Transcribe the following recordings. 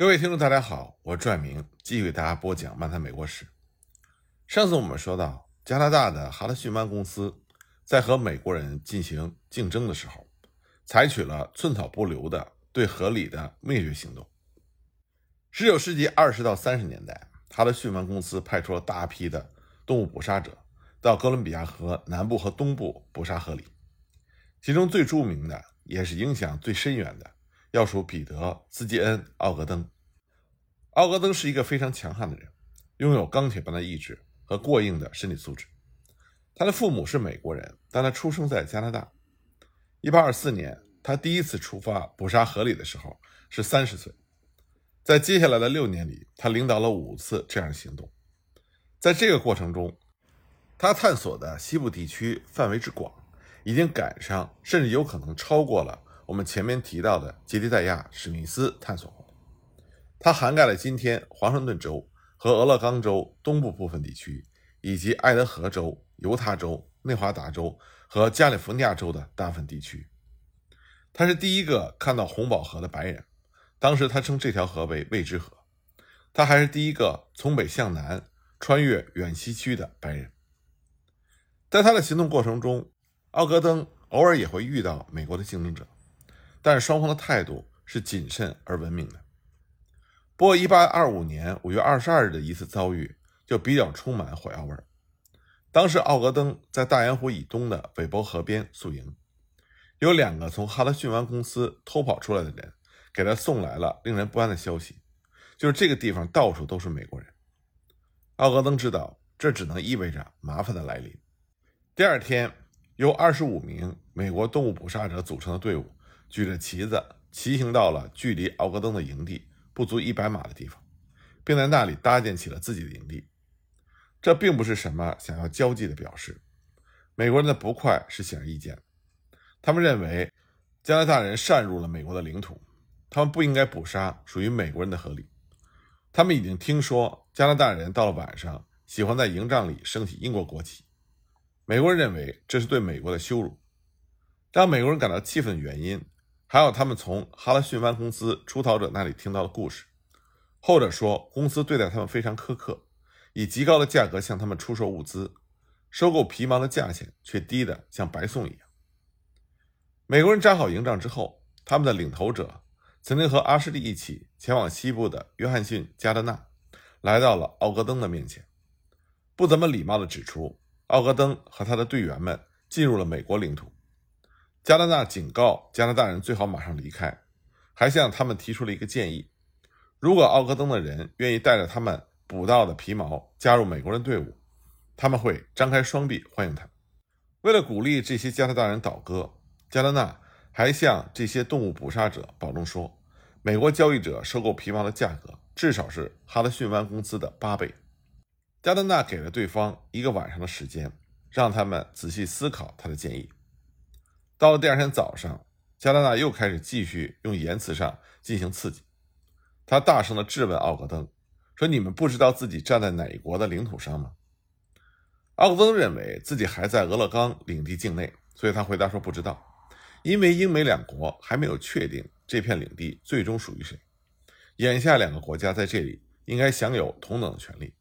各位听众，大家好，我是拽明，继续为大家播讲漫谈美国史。上次我们说到，加拿大的哈德逊湾公司在和美国人进行竞争的时候，采取了寸草不留的对河里的灭绝行动。十九世纪二十到三十年代，哈德逊湾公司派出了大批的动物捕杀者到哥伦比亚河南部和东部捕杀河狸，其中最著名的也是影响最深远的。要数彼得·斯基恩·奥格登。奥格登是一个非常强悍的人，拥有钢铁般的意志和过硬的身体素质。他的父母是美国人，但他出生在加拿大。1824年，他第一次出发捕杀河狸的时候是三十岁。在接下来的六年里，他领导了五次这样的行动。在这个过程中，他探索的西部地区范围之广，已经赶上，甚至有可能超过了。我们前面提到的杰迪戴亚·史密斯探索过，它涵盖了今天华盛顿州和俄勒冈州东部部分地区，以及爱德荷州、犹他州、内华达州和加利福尼亚州的大部分地区。他是第一个看到红宝河的白人，当时他称这条河为未知河。他还是第一个从北向南穿越远西区的白人。在他的行动过程中，奥格登偶尔也会遇到美国的竞争者。但是双方的态度是谨慎而文明的。不过，1825年5月22日的一次遭遇就比较充满火药味儿。当时，奥格登在大洋湖以东的韦伯河边宿营，有两个从哈德逊湾公司偷跑出来的人给他送来了令人不安的消息，就是这个地方到处都是美国人。奥格登知道这只能意味着麻烦的来临。第二天，由25名美国动物捕杀者组成的队伍。举着旗子骑行到了距离奥格登的营地不足一百码的地方，并在那里搭建起了自己的营地。这并不是什么想要交际的表示。美国人的不快是显而易见。他们认为加拿大人擅入了美国的领土，他们不应该捕杀属于美国人的河狸。他们已经听说加拿大人到了晚上喜欢在营帐里升起英国国旗。美国人认为这是对美国的羞辱。让美国人感到气愤的原因。还有他们从哈德逊湾公司出逃者那里听到的故事，后者说公司对待他们非常苛刻，以极高的价格向他们出售物资，收购皮毛的价钱却低得像白送一样。美国人扎好营帐之后，他们的领头者曾经和阿什利一起前往西部的约翰逊·加德纳，来到了奥格登的面前，不怎么礼貌地指出奥格登和他的队员们进入了美国领土。加拿大警告加拿大人最好马上离开，还向他们提出了一个建议：如果奥格登的人愿意带着他们捕到的皮毛加入美国人队伍，他们会张开双臂欢迎他。为了鼓励这些加拿大人倒戈，加拿大还向这些动物捕杀者保证说，美国交易者收购皮毛的价格至少是哈德逊湾公司的八倍。加拿大给了对方一个晚上的时间，让他们仔细思考他的建议。到了第二天早上，加拿大又开始继续用言辞上进行刺激。他大声地质问奥格登，说：“你们不知道自己站在哪一国的领土上吗？”奥格登认为自己还在俄勒冈领地境内，所以他回答说：“不知道，因为英美两国还没有确定这片领地最终属于谁。眼下两个国家在这里应该享有同等的权利。”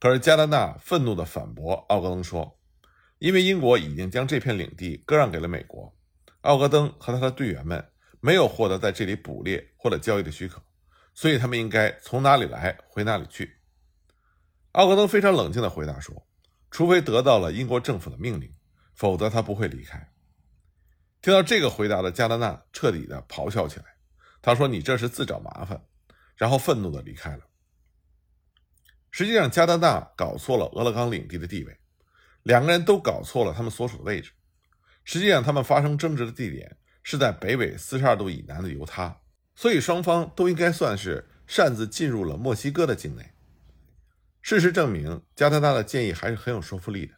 可是加拿大愤怒地反驳奥格登说。因为英国已经将这片领地割让给了美国，奥格登和他的队员们没有获得在这里捕猎或者交易的许可，所以他们应该从哪里来回哪里去。奥格登非常冷静地回答说：“除非得到了英国政府的命令，否则他不会离开。”听到这个回答的加拿大彻底地咆哮起来，他说：“你这是自找麻烦！”然后愤怒地离开了。实际上，加拿大搞错了俄勒冈领地的地位。两个人都搞错了他们所处的位置。实际上，他们发生争执的地点是在北纬四十二度以南的犹他，所以双方都应该算是擅自进入了墨西哥的境内。事实证明，加拿大的建议还是很有说服力的。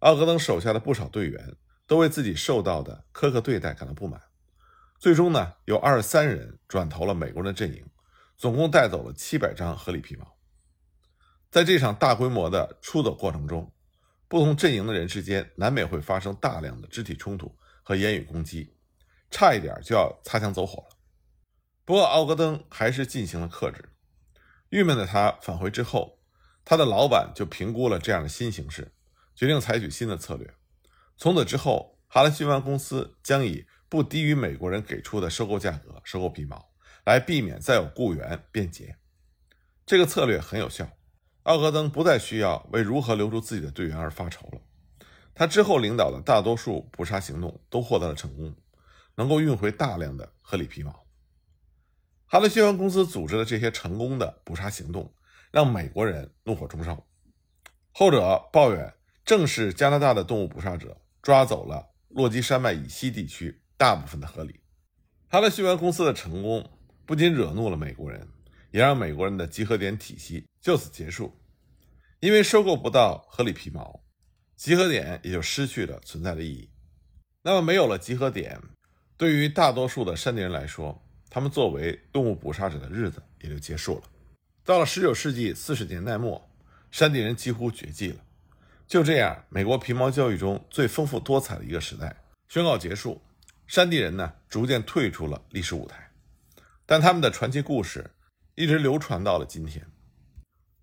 奥格登手下的不少队员都为自己受到的苛刻对待感到不满。最终呢，有二十三人转投了美国人的阵营，总共带走了七百张合理皮毛。在这场大规模的出走过程中，不同阵营的人之间难免会发生大量的肢体冲突和言语攻击，差一点就要擦枪走火了。不过奥格登还是进行了克制。郁闷的他返回之后，他的老板就评估了这样的新形势，决定采取新的策略。从此之后，哈兰逊湾公司将以不低于美国人给出的收购价格收购皮毛，来避免再有雇员变节。这个策略很有效，奥格登不再需要为如何留住自己的队员而发愁了。他之后领导的大多数捕杀行动都获得了成功，能够运回大量的合理皮毛。哈德逊湾公司组织的这些成功的捕杀行动，让美国人怒火中烧。后者抱怨，正是加拿大的动物捕杀者抓走了落基山脉以西地区大部分的河狸。哈德逊湾公司的成功不仅惹怒了美国人，也让美国人的集合点体系就此结束。因为收购不到合理皮毛，集合点也就失去了存在的意义。那么，没有了集合点，对于大多数的山地人来说，他们作为动物捕杀者的日子也就结束了。到了19世纪40年代末，山地人几乎绝迹了。就这样，美国皮毛交易中最丰富多彩的一个时代宣告结束。山地人呢，逐渐退出了历史舞台，但他们的传奇故事一直流传到了今天。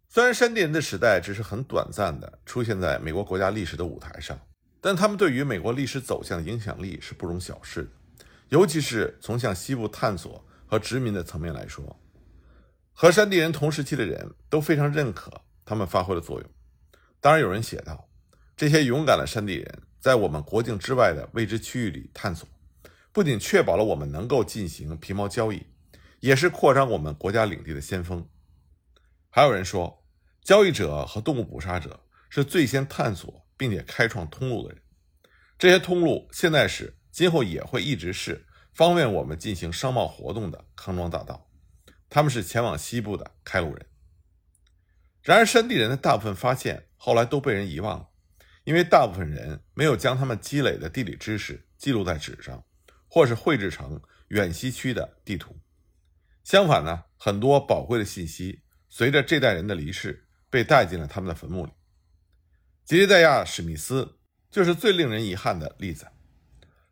虽然山地人的时代只是很短暂的出现在美国国家历史的舞台上，但他们对于美国历史走向的影响力是不容小视的。尤其是从向西部探索和殖民的层面来说，和山地人同时期的人都非常认可他们发挥的作用。当然，有人写道：这些勇敢的山地人在我们国境之外的未知区域里探索，不仅确保了我们能够进行皮毛交易，也是扩张我们国家领地的先锋。还有人说，交易者和动物捕杀者是最先探索并且开创通路的人。这些通路现在是。今后也会一直是方便我们进行商贸活动的康庄大道，他们是前往西部的开路人。然而，山地人的大部分发现后来都被人遗忘了，因为大部分人没有将他们积累的地理知识记录在纸上，或是绘制成远西区的地图。相反呢，很多宝贵的信息随着这代人的离世被带进了他们的坟墓里。吉利戴亚·史密斯就是最令人遗憾的例子。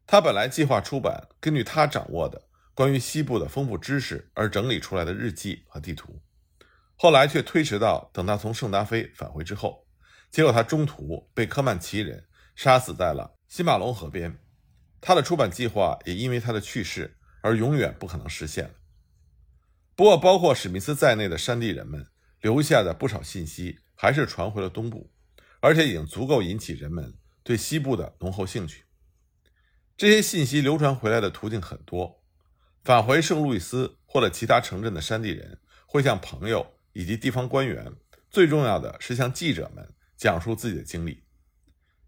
他本来计划出版根据他掌握的关于西部的丰富知识而整理出来的日记和地图，后来却推迟到等他从圣达菲返回之后，结果他中途被科曼奇人杀死在了西马龙河边，他的出版计划也因为他的去世而永远不可能实现了。不过，包括史密斯在内的山地人们留下的不少信息还是传回了东部，而且已经足够引起人们对西部的浓厚兴趣。这些信息流传回来的途径很多，返回圣路易斯或者其他城镇的山地人会向朋友以及地方官员，最重要的是向记者们讲述自己的经历。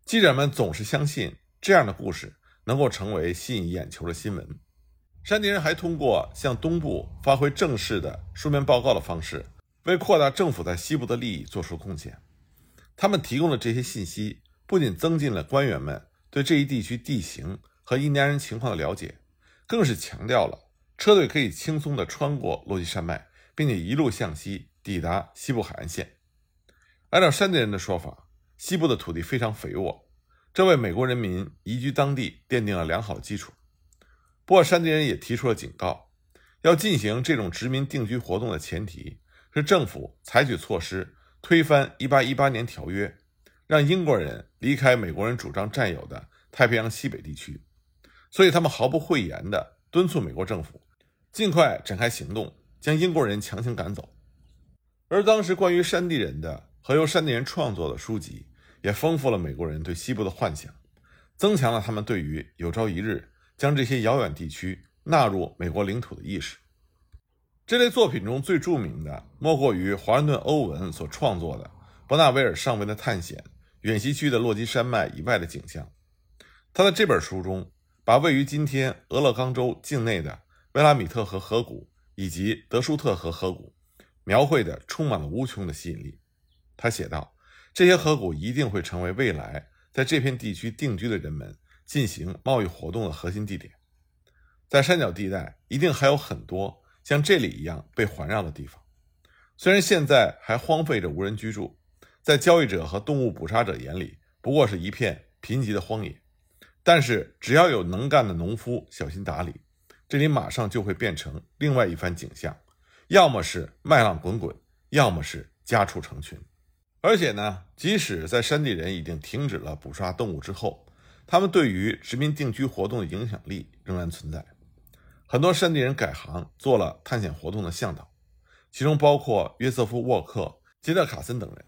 记者们总是相信这样的故事能够成为吸引眼球的新闻。山地人还通过向东部发挥正式的书面报告的方式，为扩大政府在西部的利益做出贡献。他们提供的这些信息不仅增进了官员们对这一地区地形。和印第安人情况的了解，更是强调了车队可以轻松地穿过落基山脉，并且一路向西抵达西部海岸线。按照山地人的说法，西部的土地非常肥沃，这为美国人民移居当地奠定了良好基础。不过，山地人也提出了警告：要进行这种殖民定居活动的前提是政府采取措施推翻1818年条约，让英国人离开美国人主张占有的太平洋西北地区。所以，他们毫不讳言地敦促美国政府尽快展开行动，将英国人强行赶走。而当时关于山地人的和由山地人创作的书籍，也丰富了美国人对西部的幻想，增强了他们对于有朝一日将这些遥远地区纳入美国领土的意识。这类作品中最著名的，莫过于华盛顿·欧文所创作的《伯纳维尔上尉的探险：远西区的落基山脉以外的景象》。他在这本书中。把位于今天俄勒冈州境内的威拉米特河河谷以及德舒特河河谷描绘的充满了无穷的吸引力。他写道：“这些河谷一定会成为未来在这片地区定居的人们进行贸易活动的核心地点。在山脚地带，一定还有很多像这里一样被环绕的地方。虽然现在还荒废着无人居住，在交易者和动物捕杀者眼里，不过是一片贫瘠的荒野。”但是，只要有能干的农夫小心打理，这里马上就会变成另外一番景象，要么是麦浪滚滚，要么是家畜成群。而且呢，即使在山地人已经停止了捕杀动物之后，他们对于殖民定居活动的影响力仍然存在。很多山地人改行做了探险活动的向导，其中包括约瑟夫·沃克、杰德·卡森等人。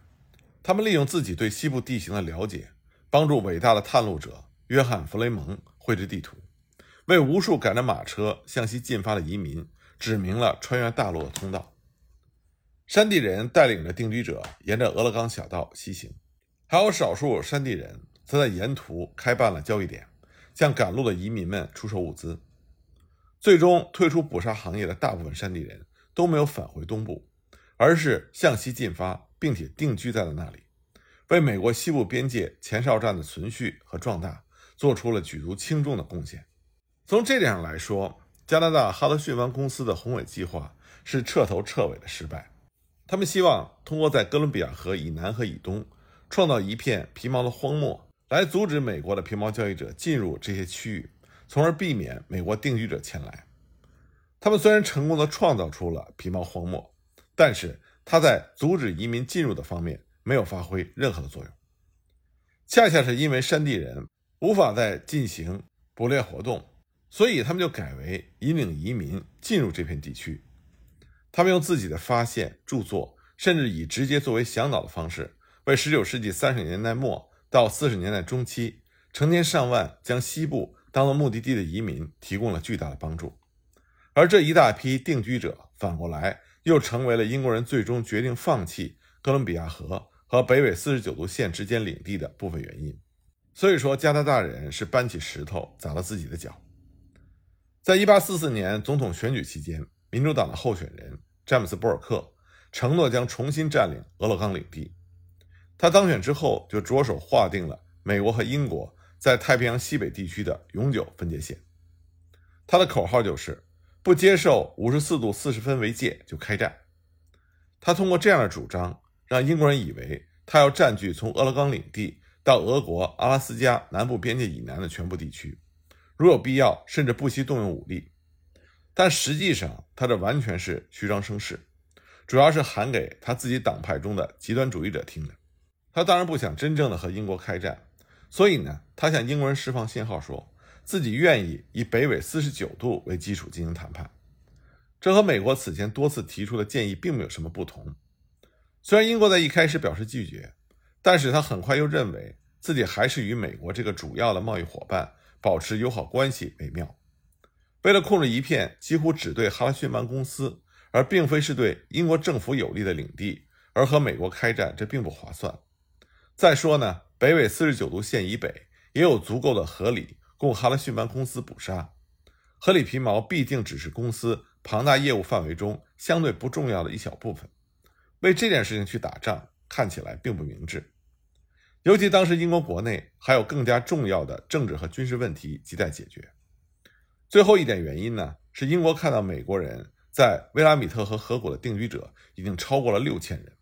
他们利用自己对西部地形的了解，帮助伟大的探路者约翰·弗雷蒙绘制地图。为无数赶着马车向西进发的移民指明了穿越大陆的通道。山地人带领着定居者沿着俄勒冈小道西行，还有少数山地人则在沿途开办了交易点，向赶路的移民们出售物资。最终，退出捕杀行业的大部分山地人都没有返回东部，而是向西进发，并且定居在了那里，为美国西部边界前哨站的存续和壮大做出了举足轻重的贡献。从这点上来说，加拿大哈德逊湾公司的宏伟计划是彻头彻尾的失败。他们希望通过在哥伦比亚河以南和以东创造一片皮毛的荒漠，来阻止美国的皮毛交易者进入这些区域，从而避免美国定居者前来。他们虽然成功的创造出了皮毛荒漠，但是他在阻止移民进入的方面没有发挥任何的作用。恰恰是因为山地人无法再进行捕猎活动。所以，他们就改为引领移民进入这片地区。他们用自己的发现、著作，甚至以直接作为向导的方式，为19世纪30年代末到40年代中期成千上万将西部当做目的地的移民提供了巨大的帮助。而这一大批定居者，反过来又成为了英国人最终决定放弃哥伦比亚河和北纬49度线之间领地的部分原因。所以说，加拿大人是搬起石头砸了自己的脚。在一八四四年总统选举期间，民主党的候选人詹姆斯·博尔克承诺将重新占领俄勒冈领地。他当选之后，就着手划定了美国和英国在太平洋西北地区的永久分界线。他的口号就是“不接受五十四度四十分为界就开战”。他通过这样的主张，让英国人以为他要占据从俄勒冈领地到俄国阿拉斯加南部边界以南的全部地区。如有必要，甚至不惜动用武力，但实际上他这完全是虚张声势，主要是喊给他自己党派中的极端主义者听的。他当然不想真正的和英国开战，所以呢，他向英国人释放信号，说自己愿意以北纬四十九度为基础进行谈判。这和美国此前多次提出的建议并没有什么不同。虽然英国在一开始表示拒绝，但是他很快又认为自己还是与美国这个主要的贸易伙伴。保持友好关系为妙。为了控制一片几乎只对哈拉逊曼公司，而并非是对英国政府有利的领地，而和美国开战，这并不划算。再说呢，北纬四十九度线以北也有足够的河里供哈拉逊曼公司捕杀。河里皮毛毕竟只是公司庞大业务范围中相对不重要的一小部分，为这件事情去打仗，看起来并不明智。尤其当时英国国内还有更加重要的政治和军事问题亟待解决。最后一点原因呢，是英国看到美国人在威拉米特和河谷的定居者已经超过了六千人，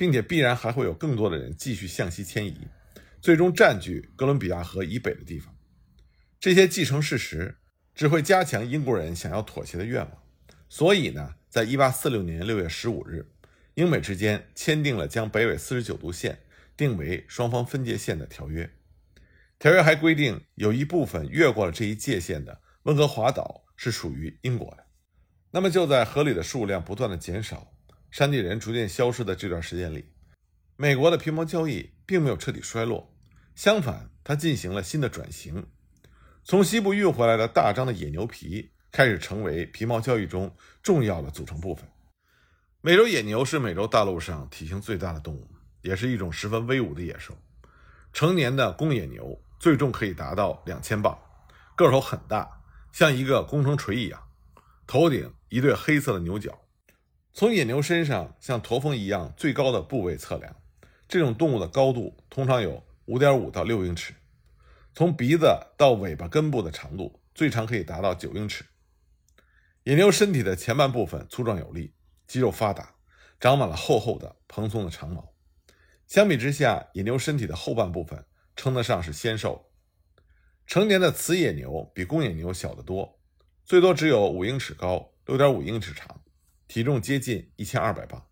并且必然还会有更多的人继续向西迁移，最终占据哥伦比亚河以北的地方。这些既成事实，只会加强英国人想要妥协的愿望。所以呢，在一八四六年六月十五日，英美之间签订了将北纬四十九度线。定为双方分界线的条约，条约还规定，有一部分越过了这一界限的温哥华岛是属于英国的。那么就在河里的数量不断的减少，山地人逐渐消失的这段时间里，美国的皮毛交易并没有彻底衰落，相反，它进行了新的转型，从西部运回来的大张的野牛皮开始成为皮毛交易中重要的组成部分。美洲野牛是美洲大陆上体型最大的动物。也是一种十分威武的野兽。成年的公野牛最重可以达到两千磅，个头很大，像一个工程锤一样，头顶一对黑色的牛角。从野牛身上像驼峰一样最高的部位测量，这种动物的高度通常有五点五到六英尺。从鼻子到尾巴根部的长度最长可以达到九英尺。野牛身体的前半部分粗壮有力，肌肉发达，长满了厚厚的蓬松的长毛。相比之下，野牛身体的后半部分称得上是纤瘦。成年的雌野牛比公野牛小得多，最多只有五英尺高，六点五英尺长，体重接近一千二百磅。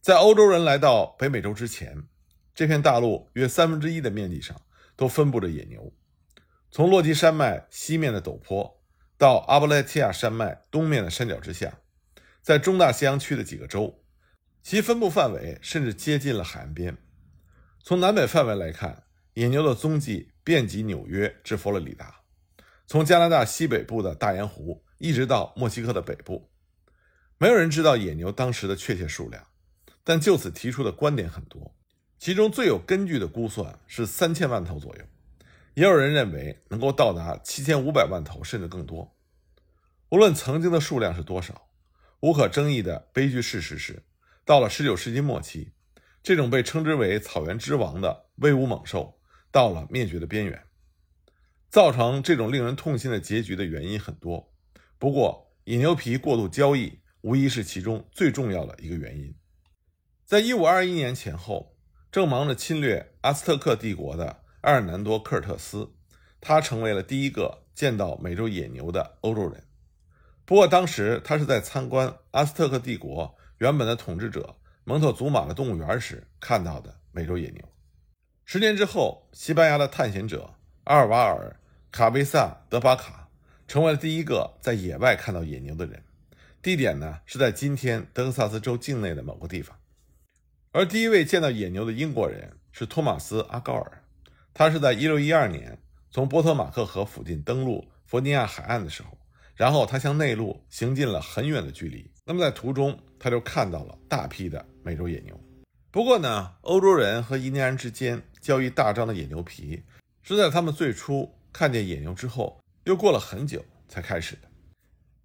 在欧洲人来到北美洲之前，这片大陆约三分之一的面积上都分布着野牛。从落基山脉西面的陡坡到阿布拉契亚山脉东面的山脚之下，在中大西洋区的几个州，其分布范围甚至接近了海岸边。从南北范围来看，野牛的踪迹遍及纽约至佛罗里达。从加拿大西北部的大盐湖一直到墨西哥的北部，没有人知道野牛当时的确切数量，但就此提出的观点很多。其中最有根据的估算是三千万头左右，也有人认为能够到达七千五百万头甚至更多。无论曾经的数量是多少，无可争议的悲剧事实是，到了19世纪末期，这种被称之为“草原之王”的威武猛兽到了灭绝的边缘。造成这种令人痛心的结局的原因很多，不过野牛皮过度交易无疑是其中最重要的一个原因。在一五二一年前后，正忙着侵略阿斯特克帝国的埃尔南多·科尔特斯，他成为了第一个见到美洲野牛的欧洲人。不过当时他是在参观阿斯特克帝国原本的统治者蒙特祖马的动物园时看到的美洲野牛。十年之后，西班牙的探险者阿尔瓦尔。卡贝萨德巴卡成为了第一个在野外看到野牛的人，地点呢是在今天德克萨斯州境内的某个地方。而第一位见到野牛的英国人是托马斯阿高尔，他是在1612年从波特马克河附近登陆弗尼亚海岸的时候，然后他向内陆行进了很远的距离。那么在途中，他就看到了大批的美洲野牛。不过呢，欧洲人和印第安人之间交易大张的野牛皮，是在他们最初。看见野牛之后，又过了很久才开始的。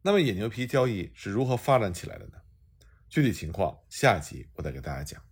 那么野牛皮交易是如何发展起来的呢？具体情况下集我再给大家讲。